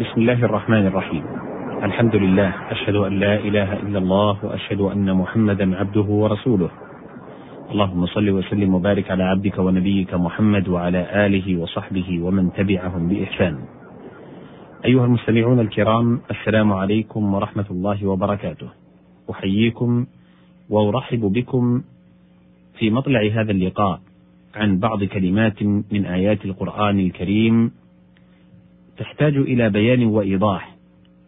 بسم الله الرحمن الرحيم. الحمد لله أشهد أن لا إله إلا الله وأشهد أن محمدا عبده ورسوله. اللهم صل وسلم وبارك على عبدك ونبيك محمد وعلى آله وصحبه ومن تبعهم بإحسان. أيها المستمعون الكرام السلام عليكم ورحمة الله وبركاته. أحييكم وأرحب بكم في مطلع هذا اللقاء عن بعض كلمات من آيات القرآن الكريم تحتاج إلى بيان وإيضاح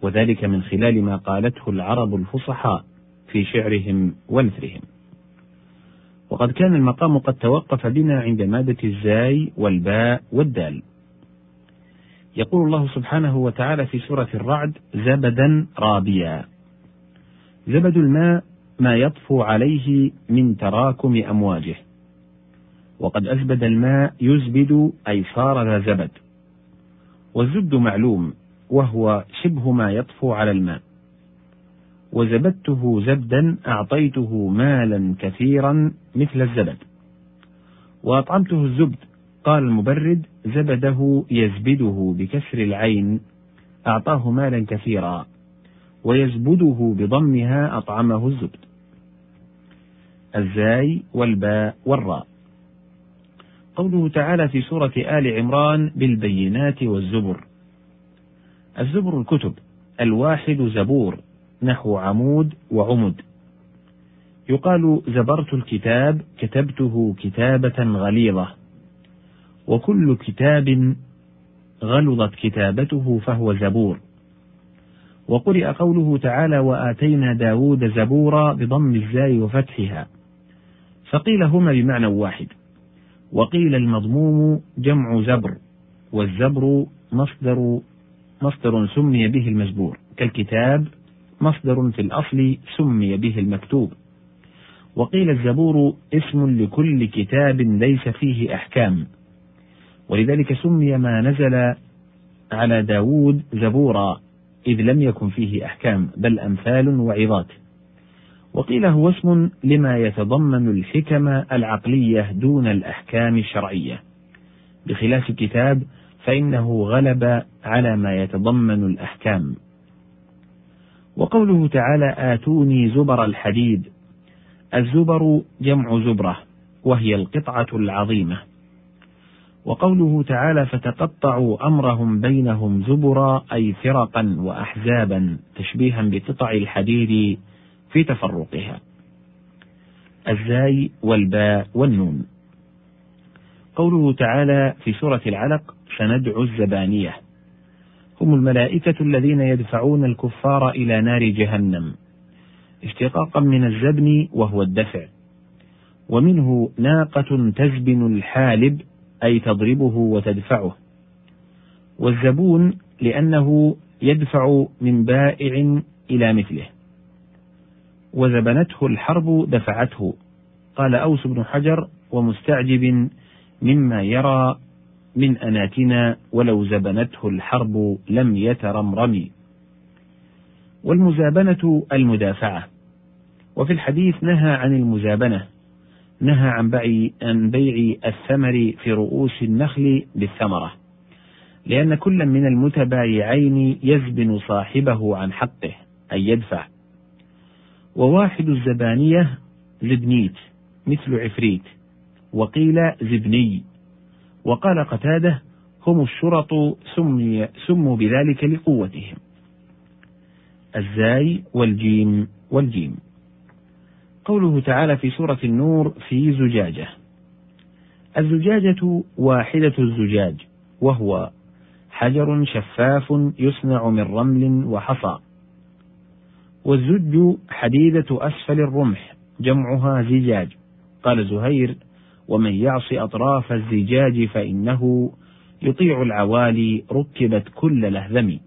وذلك من خلال ما قالته العرب الفصحاء في شعرهم ونثرهم وقد كان المقام قد توقف بنا عند مادة الزاي والباء والدال. يقول الله سبحانه وتعالى في سورة الرعد زبدا رابيا. زبد الماء ما يطفو عليه من تراكم أمواجه. وقد أزبد الماء يزبد أي صار ذا زبد. والزبد معلوم وهو شبه ما يطفو على الماء. وزبدته زبدا أعطيته مالا كثيرا مثل الزبد. وأطعمته الزبد قال المبرد زبده يزبده بكسر العين أعطاه مالا كثيرا ويزبده بضمها أطعمه الزبد. الزاي والباء والراء. قوله تعالى في سورة آل عمران بالبينات والزبر. الزبر الكتب الواحد زبور نحو عمود وعمد. يقال زبرت الكتاب كتبته كتابة غليظة. وكل كتاب غلظت كتابته فهو زبور. وقرئ قوله تعالى وآتينا داود زبورا بضم الزاي وفتحها. فقيل هما بمعنى واحد. وقيل المضموم جمع زبر والزبر مصدر مصدر سمي به المزبور كالكتاب مصدر في الأصل سمي به المكتوب. وقيل الزبور اسم لكل كتاب ليس فيه أحكام. ولذلك سمي ما نزل على داود زبورا إذ لم يكن فيه أحكام بل أمثال وعظات. وقيل هو اسم لما يتضمن الحكم العقلية دون الأحكام الشرعية. بخلاف الكتاب فإنه غلب على ما يتضمن الأحكام. وقوله تعالى آتوني زبر الحديد. الزبر جمع زبرة وهي القطعة العظيمة. وقوله تعالى فتقطعوا أمرهم بينهم زبرا أي فرقا وأحزابا تشبيها بقطع الحديد في تفرقها. الزاي والباء والنون. قوله تعالى في سورة العلق سندعو الزبانية. هم الملائكة الذين يدفعون الكفار إلى نار جهنم. اشتقاقا من الزبن وهو الدفع. ومنه ناقة تزبن الحالب أي تضربه وتدفعه. والزبون لأنه يدفع من بائع إلى مثله. وزبنته الحرب دفعته. قال أوس بن حجر ومستعجب مما يرى من أناتنا ولو زبنته الحرب لم يترمرم. والمزابنة المدافعة. وفي الحديث نهى عن المزابنة. نهى عن بيع عن بيع الثمر في رؤوس النخل بالثمرة. لأن كل من المتبايعين يزبن صاحبه عن حقه أي يدفع. وواحد الزبانية زبنيت مثل عفريت وقيل زبني. وقال قتادة هم الشرط سمي سموا بذلك لقوتهم. الزاي والجيم والجيم. قوله تعالى في سورة النور في زجاجة الزجاجة واحدة الزجاج وهو حجر شفاف يصنع من رمل وحصى. والزج حديدة أسفل الرمح جمعها زجاج. قال زهير ومن يعص أطراف الزجاج فإنه يطيع العوالي ركبت كل لهذم.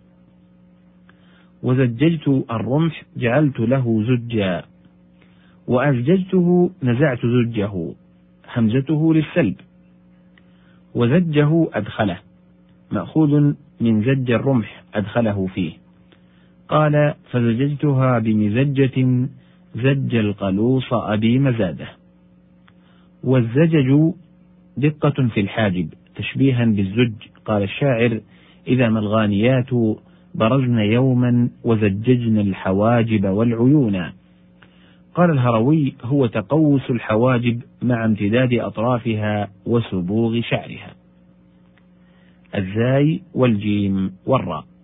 وزججت الرمح جعلت له زجا. وأزججته نزعت زجه همزته للسلب. وزجه أدخله مأخوذ من زج الرمح أدخله فيه. قال فزججتها بمزجة زج القلوص أبي مزادة. والزجج دقة في الحاجب تشبيها بالزج. قال الشاعر إذا ما الغانيات برزن يوما وزججن الحواجب والعيون. قال الهروي هو تقوس الحواجب مع امتداد أطرافها وسبوغ شعرها. الزاي والجيم والراء.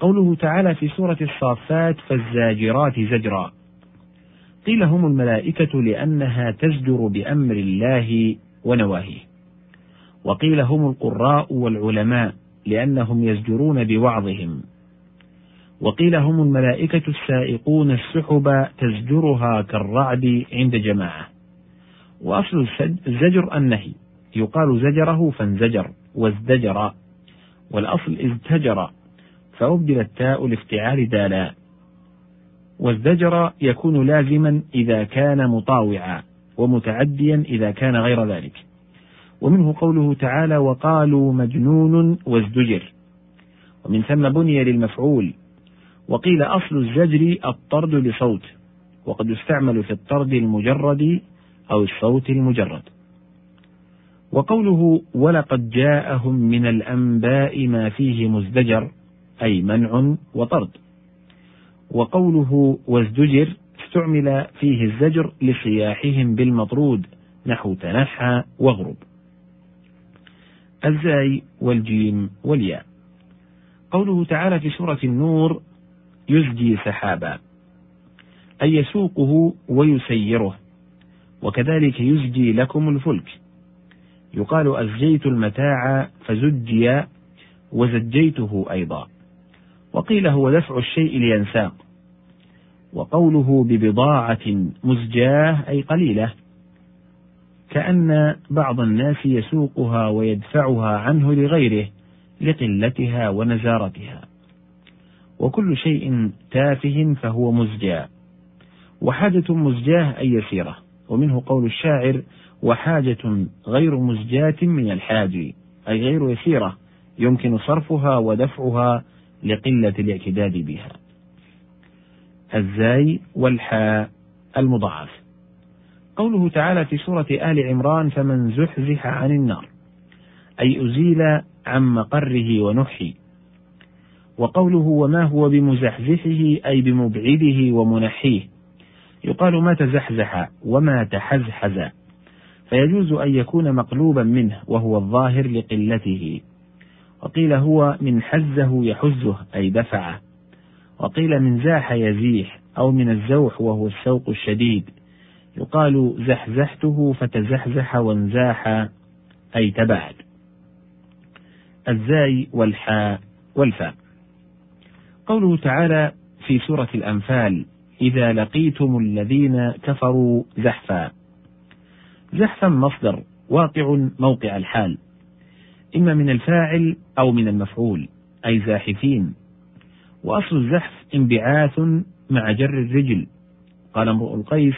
قوله تعالى في سورة الصافات فالزاجرات زجرا. قيل هم الملائكة لأنها تزجر بأمر الله ونواهيه. وقيل هم القراء والعلماء لأنهم يزجرون بوعظهم. وقيل هم الملائكة السائقون السحب تزجرها كالرعد عند جماعة. وأصل الزجر النهي. يقال زجره فانزجر وازدجر. والأصل ازدجر. فأبدل التاء لافتعال دالا. وازدجر يكون لازما إذا كان مطاوعا ومتعديا إذا كان غير ذلك. ومنه قوله تعالى وقالوا مجنون وازدجر. ومن ثم بني للمفعول وقيل أصل الزجر الطرد لصوت وقد يستعمل في الطرد المجرد أو الصوت المجرد. وقوله ولقد جاءهم من الأنباء ما فيه مزدجر أي منع وطرد. وقوله وازدجر استعمل فيه الزجر لصياحهم بالمطرود نحو تنحى واغرب. الزاي والجيم والياء. قوله تعالى في سورة النور يزجي سحابا. أي يسوقه ويسيره. وكذلك يزجي لكم الفلك. يقال أزجيت المتاع فزجي وزجيته أيضا. وقيل هو دفع الشيء لينساق وقوله ببضاعة مزجاة أي قليلة كأن بعض الناس يسوقها ويدفعها عنه لغيره لقلتها ونزارتها. وكل شيء تافه فهو مزجى وحاجة مزجاة أي يسيرة. ومنه قول الشاعر وحاجة غير مزجاة من الحاج أي غير يسيرة يمكن صرفها ودفعها لقلة الاعتداد بها. الزاي والحاء المضاعف. قوله تعالى في سورة آل عمران فمن زحزح عن النار أي أزيل عن مقره ونحي. وقوله وما هو بمزحزحه أي بمبعده ومنحيه. يقال ما تزحزح وما تحزحز. فيجوز أن يكون مقلوبا منه وهو الظاهر لقلته. وقيل هو من حزه يحزه أي دفعه وقيل من زاح يزيح أو من الزوح وهو السوق الشديد. يقال زحزحته فتزحزح وانزاح أي تبعد. الزاي والحاء والفاء. قوله تعالى في سورة الأنفال إذا لقيتم الذين كفروا زحفا زحفا مصدر واقع موقع الحال. إما من الفاعل أو من المفعول أي زاحفين. وأصل الزحف انبعاث مع جر الرجل. قال امرؤ القيس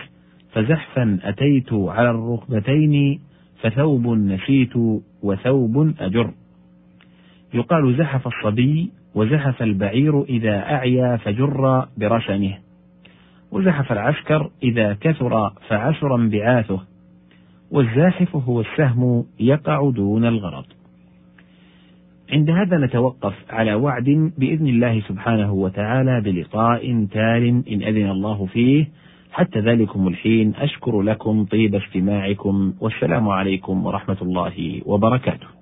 فزحفا أتيت على الركبتين فثوب نسيت وثوب أجر. يقال زحف الصبي وزحف البعير إذا أعيا فجر برشمه. وزحف العسكر إذا كثر فعسر انبعاثه. والزاحف هو السهم يقع دون الغرض. عند هذا نتوقف على وعد بإذن الله سبحانه وتعالى بلقاء تال إن أذن الله فيه. حتى ذلكم الحين أشكر لكم طيب استماعكم والسلام عليكم ورحمة الله وبركاته.